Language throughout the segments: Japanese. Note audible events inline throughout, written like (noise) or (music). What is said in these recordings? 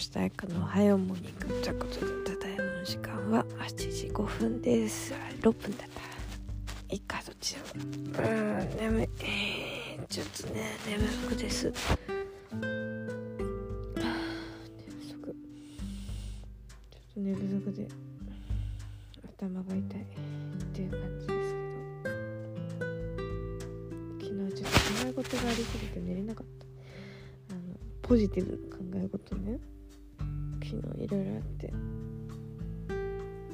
したいかのおはようモーニングということでただいまの時間は8時5分です。6分だった。いいかどっちだ？うん眠い。ちょっとね寝不足です。(sighs) 寝不足。ちょっと寝不足で頭が痛い。っていう感じですけど。昨日ちょっと考え事がありすぎて寝れなかった。あのポジティブな考え事ね。昨日いろいろあって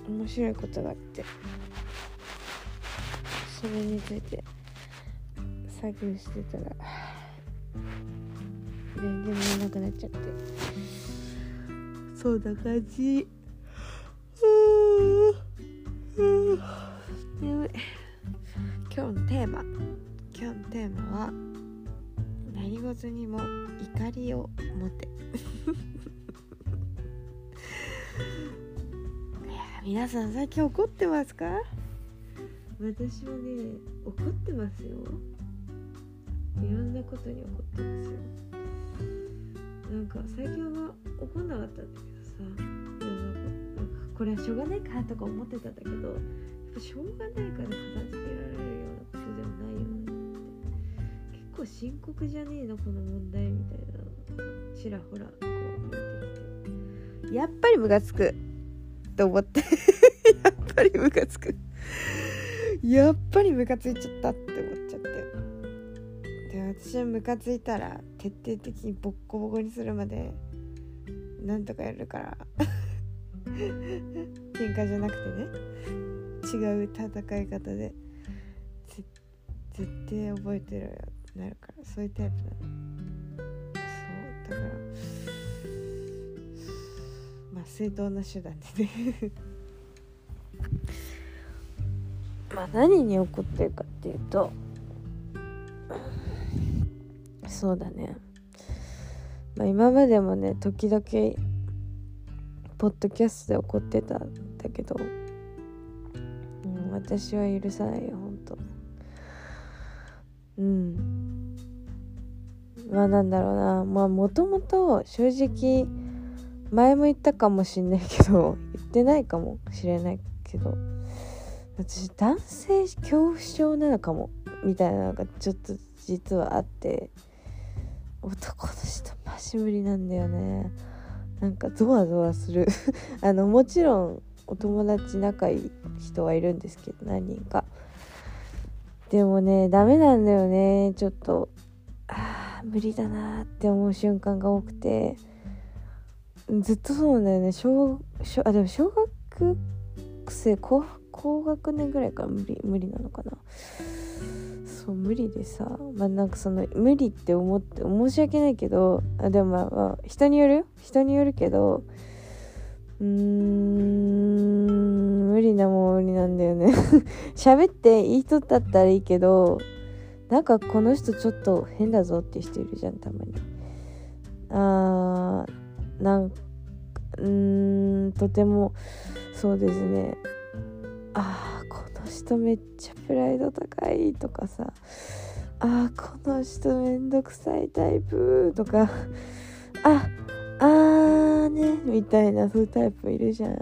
面白いことがあってそれについて作業してたら全然寝れなくなっちゃって。そんな感じ眠い今日のテーマ。今日のテーマは何事にも怒りを持て皆さん最近怒ってますか？私はね怒ってますよ。いろんなことに怒ってますよ。なんか最近は怒んなかったんだけどさ。なんかこれはしょうがないかとか思ってたんだけどやっぱしょうがないから片付けられるようなことでもないよなって。結構深刻じゃねえのこの問題みたいなちらほらこう見えてきて。やっぱりムカつくと思って。やっぱりムカつく。やっぱりムカついちゃったって思っちゃって。で私はムカついたら徹底的にボッコボコにするまでなんとかやるから。(laughs) 喧嘩じゃなくてね。違う戦い方でぜ絶対覚えてるよってなるから。そういうタイプなの。そうだからまあ正当な手段でね。まあ何に怒ってるかっていうとそうだね。まあ今までもね時々ポッドキャストで怒ってたんだけど、うん、私は許さないよほんとうん。まあなんだろうな。まあもともと正直前も言ったかもしんないけど言ってないかもしれないけど私男性恐怖症なのかもみたいなのがちょっと実はあって男の人マジ無理なんだよね。なんかゾワゾワする。(laughs) あのもちろんお友達仲いい人はいるんですけど何人か。でもねダメなんだよね。ちょっとあー無理だなって思う瞬間が多くて。ずっとそうなんだよね。小小あでも小学生高高学年ぐらいから無理無理なのかな。そう無理でさ。まあなんかその無理って思って申し訳ないけどあでもまあ、まあ、人による？人によるけどうーん無理なもん無理なんだよね。(laughs) 喋っていい人だったらいいけどなんかこの人ちょっと変だぞっていう人いるじゃんたまに。あーなんうーんとてもそうですね。あーこの人めっちゃプライド高いとかさ。あーこの人めんどくさいタイプ。とか。ああーねみたいなそういうタイプいるじゃん。は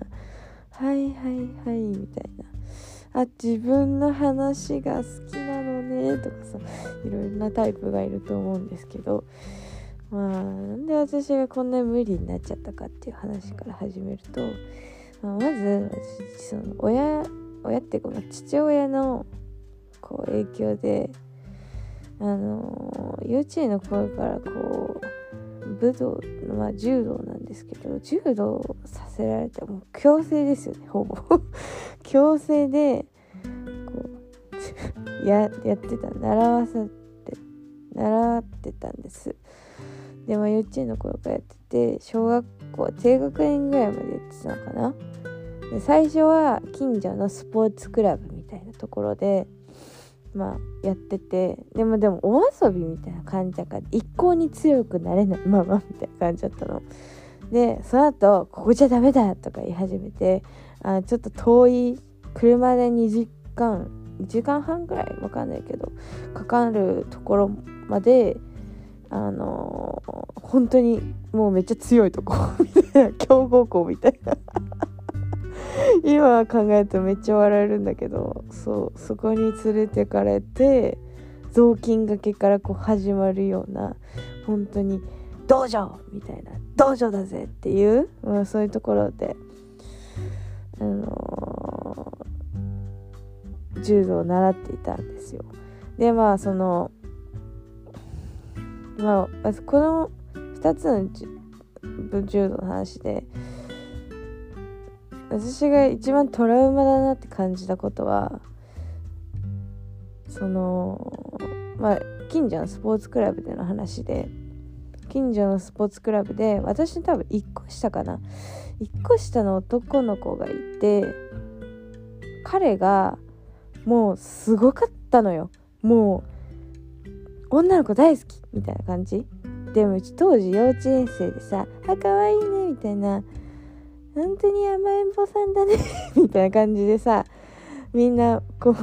いはいはいみたいな。あ自分の話が好きなのねとかさ。いろいろなタイプがいると思うんですけど。まあなんで私がこんな無理になっちゃったかっていう話から始めると、まあ、まず私その親親っていうか、まあ、父親のこう影響であの幼稚園の頃からこう武道、まあ、柔道なんですけど柔道させられてもう強制ですよねほぼ。(laughs) 強制でこう (laughs) ややってた習わせて習ってたんです。でまあ幼稚園の頃からやってて小学校低学年ぐらいまでやってたのかな？で最初は近所のスポーツクラブみたいなところでまあやっててでもでもお遊びみたいな感じだから一向に強くなれないままみたいな感じだったの。でその後ここじゃダメだとか言い始めてあちょっと遠い車で2時間2時間半ぐらいわかんないけどかかるところまであのー、本当にもうめっちゃ強いとこみたいな強豪校みたいな。(laughs) 今考えるとめっちゃ笑えるんだけどそうそこに連れてかれて雑巾がけからこう始まるような本当に道場みたいな道場だぜ！っていう、うん、そういうところであのー、柔道を習っていたんですよ。でまあそのまあこの2つの柔道の話で私が一番トラウマだなって感じたことはそのまあ近所のスポーツクラブでの話で近所のスポーツクラブで私多分1個下かな。1個下の男の子がいて彼がもうすごかったのよ。もう女の子大好きみたいな感じ？でもうち当時幼稚園生でさ「あ可愛いね」みたいな。本当に甘えん坊さんだね。(laughs) みたいな感じでさみんなこう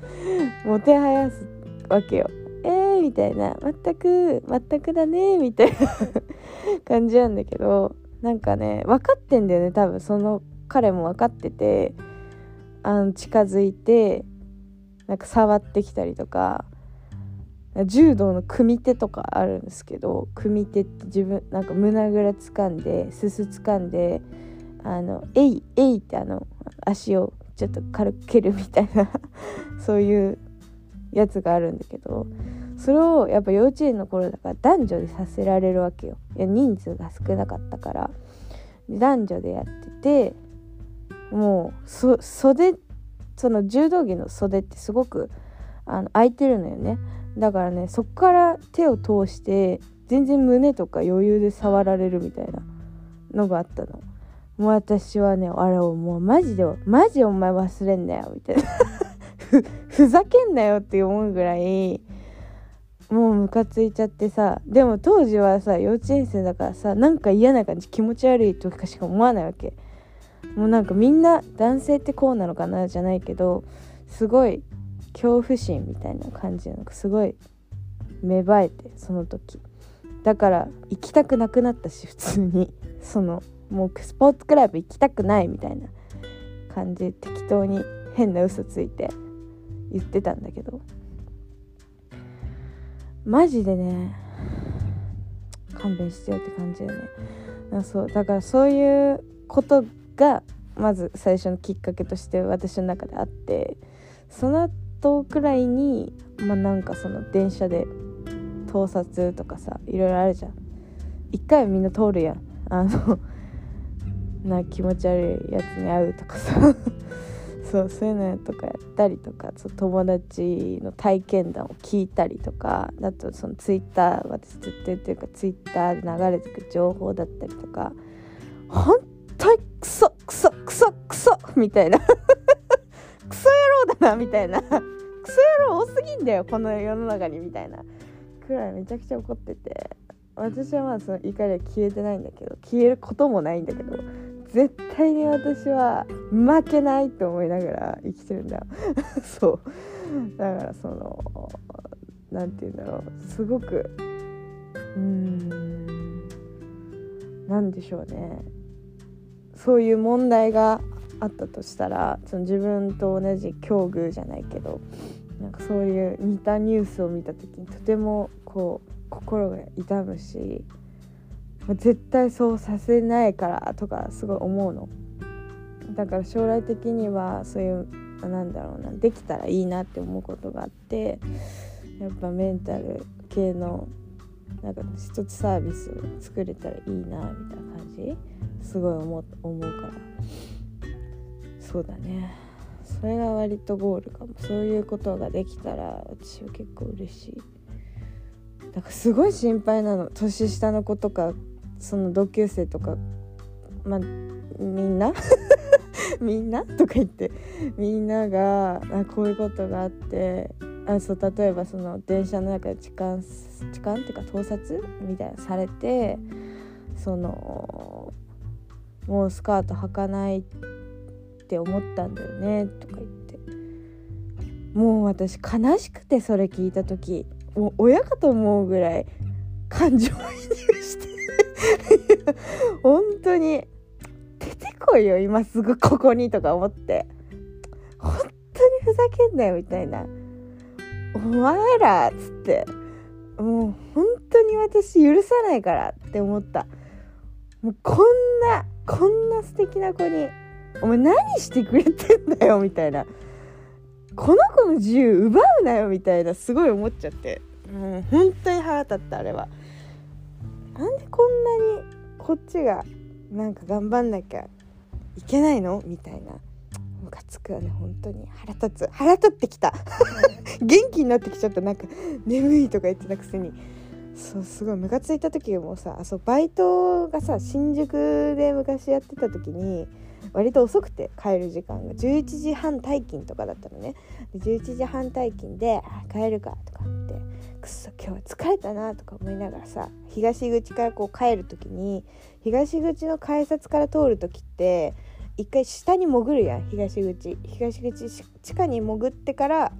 (laughs) もてはやすわけよ。えーみたいな。全く全くだね。みたいな感じなんだけどなんかね分かってんだよね。多分。その彼も分かっててあの近づいてなんか触ってきたりとか。柔道の組手とかあるんですけど組手って自分なんか胸ぐら掴んですす掴んであの「えいえい」ってあの足をちょっと軽く蹴るみたいな (laughs) そういうやつがあるんだけどそれをやっぱ幼稚園の頃だから男女でさせられるわけよ。いや人数が少なかったから。男女でやっててもう袖その柔道着の袖ってすごくあの空いてるのよね。だからねそっから手を通して全然胸とか余裕で触られるみたいなのがあったの。もう私はねあれをもうマジでマジお前忘れんなよみたいな。ふざけんなよって思うぐらいもうムカついちゃってさ。でも当時はさ幼稚園生だからさなんか嫌な感じ気持ち悪いとかしか思わないわけ。もうなんかみんな男性ってこうなのかなじゃないけどすごい恐怖心みたいな感じなんかすごい芽生えてその時。だから行きたくなくなったし普通に。(laughs) そのもうスポーツクラブ行きたくないみたいな感じで適当に変な嘘ついて言ってたんだけど。マジでね勘弁してよって感じだよね。そうだからそういうことがまず最初のきっかけとして私の中であってその後くらいにまあなんかその電車で盗撮とかさいろいろあるじゃん。一回はみんな通るやん。あの (laughs) な気持ち悪いやつに会うとかさ。(laughs) そうそういうのとかやったりとかそう友達の体験談を聞いたりとかあとそのツイッター私ずっと言ってるかツイッターで流れてく情報だったりとか本当にクソクソクソクソみたいな。(laughs) なみたいな。(laughs) クソ野郎多すぎんだよこの世の中にみたいな。くらいめちゃくちゃ怒ってて。私はまあその怒りは消えてないんだけど消えることもないんだけど絶対に私は負けないって思いながら生きてるんだよ。(laughs) そう。だからその何て言うんだろう。すごくうーん何でしょうね。そういう問題があったとしたらその自分と同じ境遇じゃないけどなんかそういう似たニュースを見た時にとてもこう心が痛むし絶対そうさせないからとかすごい思うの。だから将来的にはそういうなんだろうなできたらいいなって思うことがあってやっぱメンタル系のなんか一つサービス作れたらいいなみたいな感じすごい思思うから。そうだね。それが割とゴールかも。そういうことができたら私は結構嬉しい。だからすごい心配なの。年下の子とかその同級生とかまあみんな？(laughs) みんな？とか言って。みんながあこういうことがあってあそう例えばその電車の中で痴漢痴漢っていうか盗撮みたいなされてそのもうスカート履かないってって思ったんだよねとか言って。もう私悲しくてそれ聞いた時もう親かと思うぐらい感情移入して。(laughs) 本当に出てこいよ今すぐここにとか思って。本当にふざけんなよみたいな。お前らっつって。もう本当に私許さないからって思った。もうこんなこんな素敵な子にお前何してくれてんだよみたいな。この子の自由奪うなよみたいなすごい思っちゃって。もう本当に腹立ったあれは。なんでこんなにこっちがなんか頑張んなきゃいけないの？みたいな。ムカつくよね本当に。腹立つ。腹立ってきた。元気になってきちゃった。なんか眠いとか言ってたくせに。そうすごいムカついた時もさそうバイトがさ新宿で昔やってた時に割と遅くて帰る時間が11時半退勤とかだったのね。で11時半退勤で「帰るか」とかって「くっそ今日は疲れたな」とか思いながらさ東口からこう帰る時に東口の改札から通る時って一回下に潜るやん東口。東口地下に潜ってから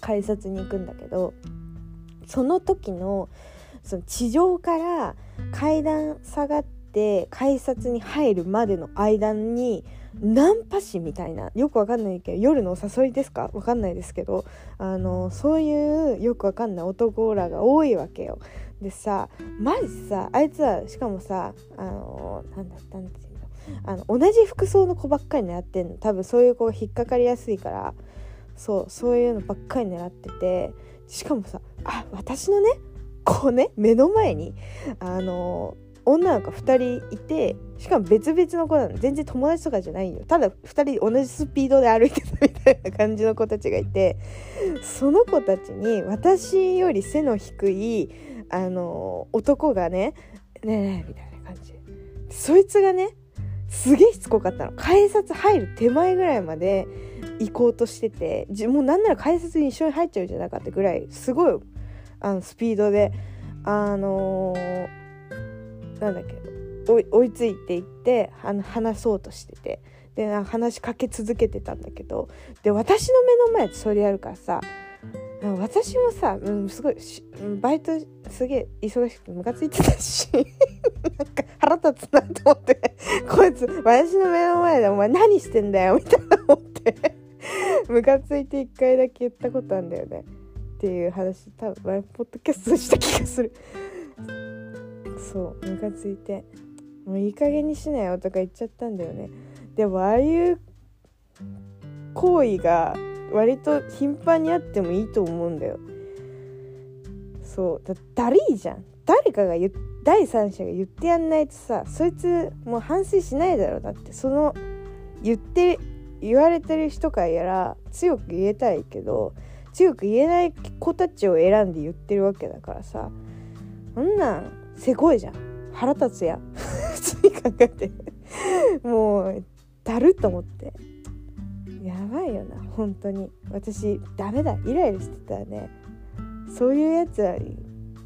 改札に行くんだけどその時のその地上から階段下がって改札に入るまでの間にナンパ師みたいなよくわかんないけど夜のお誘いですか？わかんないですけどあのそういうよくわかんない男らが多いわけよ。でさマジさあいつはしかもさあのなんだったんていうの？あの同じ服装の子ばっかり狙ってんの。多分そういう子が引っかかりやすいからそうそういうのばっかり狙っててしかもさあ私のねこうね目の前にあの女の子2人いてしかも別々の子なの。全然友達とかじゃないよ。ただ2人同じスピードで歩いてたみたいな感じの子たちがいてその子たちに私より背の低いあの男がね「ねえねえ」みたいな感じ。そいつがねすげえしつこかったの。改札入る手前ぐらいまで行こうとしててもうなんなら改札に一緒に入っちゃうんじゃなかったぐらいすごいあのスピードであのー、なんだっけ追いついていって話そうとしてて。で話しかけ続けてたんだけど。で私の目の前でそれやるからさ私もさ、うん、すごいバイトすげえ忙しくてムカついてたし (laughs) なんか腹立つなと思って。こいつ私の目の前でお前何してんだよみたいな思って。ムカついて一回だけ言ったことあるんだよね。っていう話多分ポッドキャストした気がする。そうムカついて。もういい加減にしなよとか言っちゃったんだよね。でもああいう行為が割と頻繁にあってもいいと思うんだよ。そうだだるいじゃん。誰かが言第三者が言ってやんないとさそいつもう反省しないだろう。だってその言って言われてる人からやら強く言えたいいけど強く言えない子たちを選んで言ってるわけだからさ。そんなんせこいじゃん。腹立つや (laughs) 普通に考えて。もうだるっと思って。やばいよな。本当に。私ダメだ。イライラしてたらね。そういうやつらに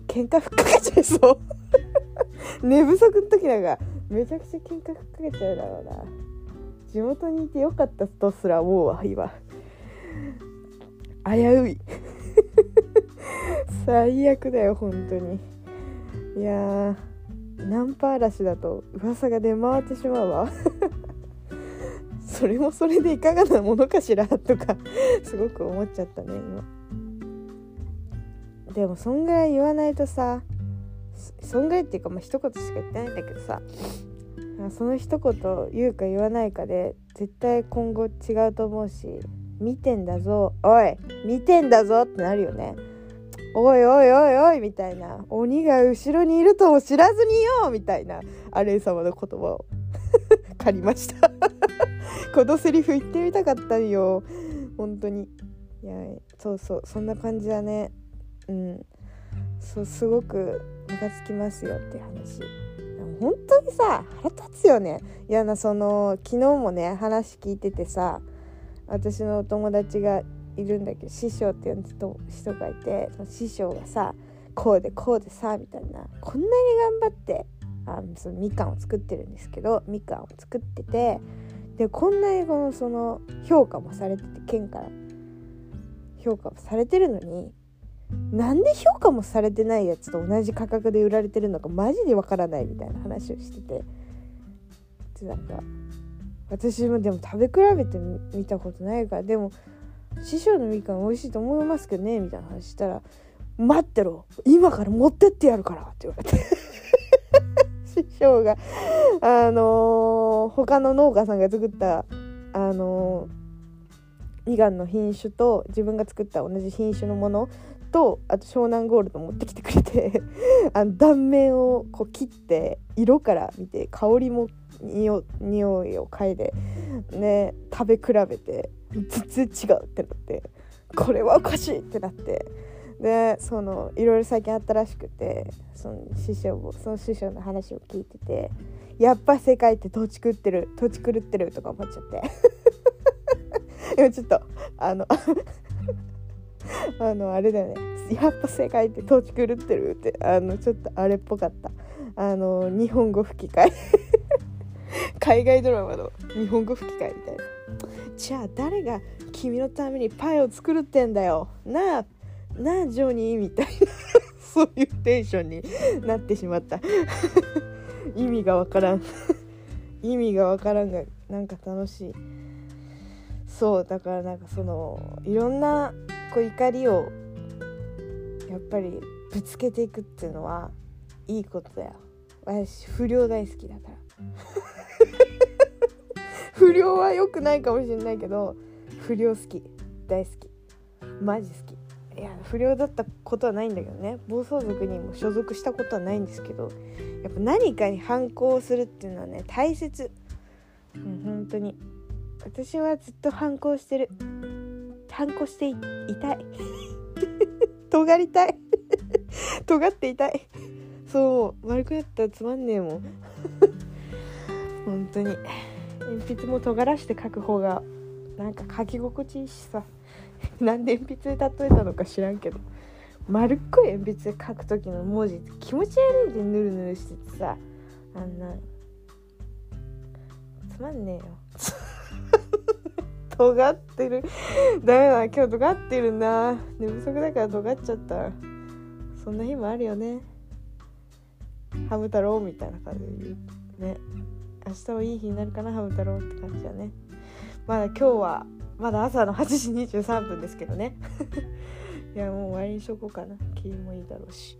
喧嘩ふっかけちゃいそう。(laughs) 寝不足の時なんかめちゃくちゃ喧嘩ふっかけちゃうだろうな。地元にいてよかったとすら思うわ今。危うい。(laughs) 最悪だよ本当に。いやナンパ嵐だと噂が出回ってしまうわ。(laughs) それもそれでいかがなものかしらとか (laughs) すごく思っちゃったね今。でもそんぐらい言わないとさそんぐらいっていうかまあ一言しか言ってないんだけどさその一言言うか言わないかで絶対今後違うと思うし見てんだぞおい見てんだぞってなるよね。おいおいおいおいみたいな。鬼が後ろにいるとも知らずによみたいな。アレイ様の言葉を。(laughs) 借りました。(laughs) このセリフ言ってみたかったよ。本当に。いやそうそう。そんな感じだね。うん。そうすごくムカつきますよって話。本当にさ腹立つよね。いやなその昨日もね話聞いててさ私のお友達がいるんだけど師匠って呼んでた人がいてその師匠がさこうでこうでさみたいなこんなに頑張ってあのそのみかんを作ってるんですけどみかんを作っててでこんなにこのその評価もされてて県から評価もされてるのになんで評価もされてないやつと同じ価格で売られてるのかマジでわからないみたいな話をしてて。でなんか私もでも食べ比べてみたことないからでも師匠のみかん美味しいと思いますけどねみたいな話したら「待ってろ今から持ってってやるから」って言われて。(laughs) 師匠があのー、他の農家さんが作ったあのー、みかんの品種と自分が作った同じ品種のものとあと湘南ゴールド持ってきてくれて (laughs) あの断面をこう切って色から見て香りも匂いを嗅いでね食べ比べて全然違うってなってこれはおかしいってなってでそのいろいろ最近あったらしくてその師匠もその師匠の話を聞いててやっぱ世界って土地狂ってる土地狂ってるとか思っちゃって。(laughs) 今ちょっとあのあのあれだよね。やっぱ世界って土地狂ってるってあのちょっとあれっぽかった。あの日本語吹き替え。海外ドラマの日本語吹き替えみたいな。じゃあ誰が君のためにパイを作るってんだよ。なあなあジョニーみたいな。(laughs) そういうテンションになってしまった。(laughs) 意味がわからん。(laughs) 意味がわからんがなんか楽しい。そうだからなんかそのいろんなこう怒りをやっぱりぶつけていくっていうのはいいことだよ。私不良大好きだから。不良は良くないかもしれないけど不良好き大好き。マジ好き。いや不良だったことはないんだけどね。暴走族にも所属したことはないんですけどやっぱ何かに反抗するっていうのはね大切。うん本当に。私はずっと反抗してる。反抗していたい。(laughs) 尖りたい。(laughs) 尖っていたい。そう丸くなったらつまんねえもん。(laughs) 本当に。鉛筆も尖らして書く方がなんか書き心地いいしさ。(laughs) なんで鉛筆で例えたのか知らんけど。丸っこい鉛筆で書く時の文字って気持ち悪いでヌルヌルしててさ。あんな。つまんねえよ。(laughs) 尖ってる。ダメだ今日尖ってるんだ寝不足だから尖っちゃった。そんな日もあるよね。ハム太郎みたいな感じで言う。ね。明日はいい日になるかなハム太郎って感じだね。まだ今日はまだ朝の8時23分ですけどね。(laughs) いやもう終わりにしとこうかな。気もいいだろうし。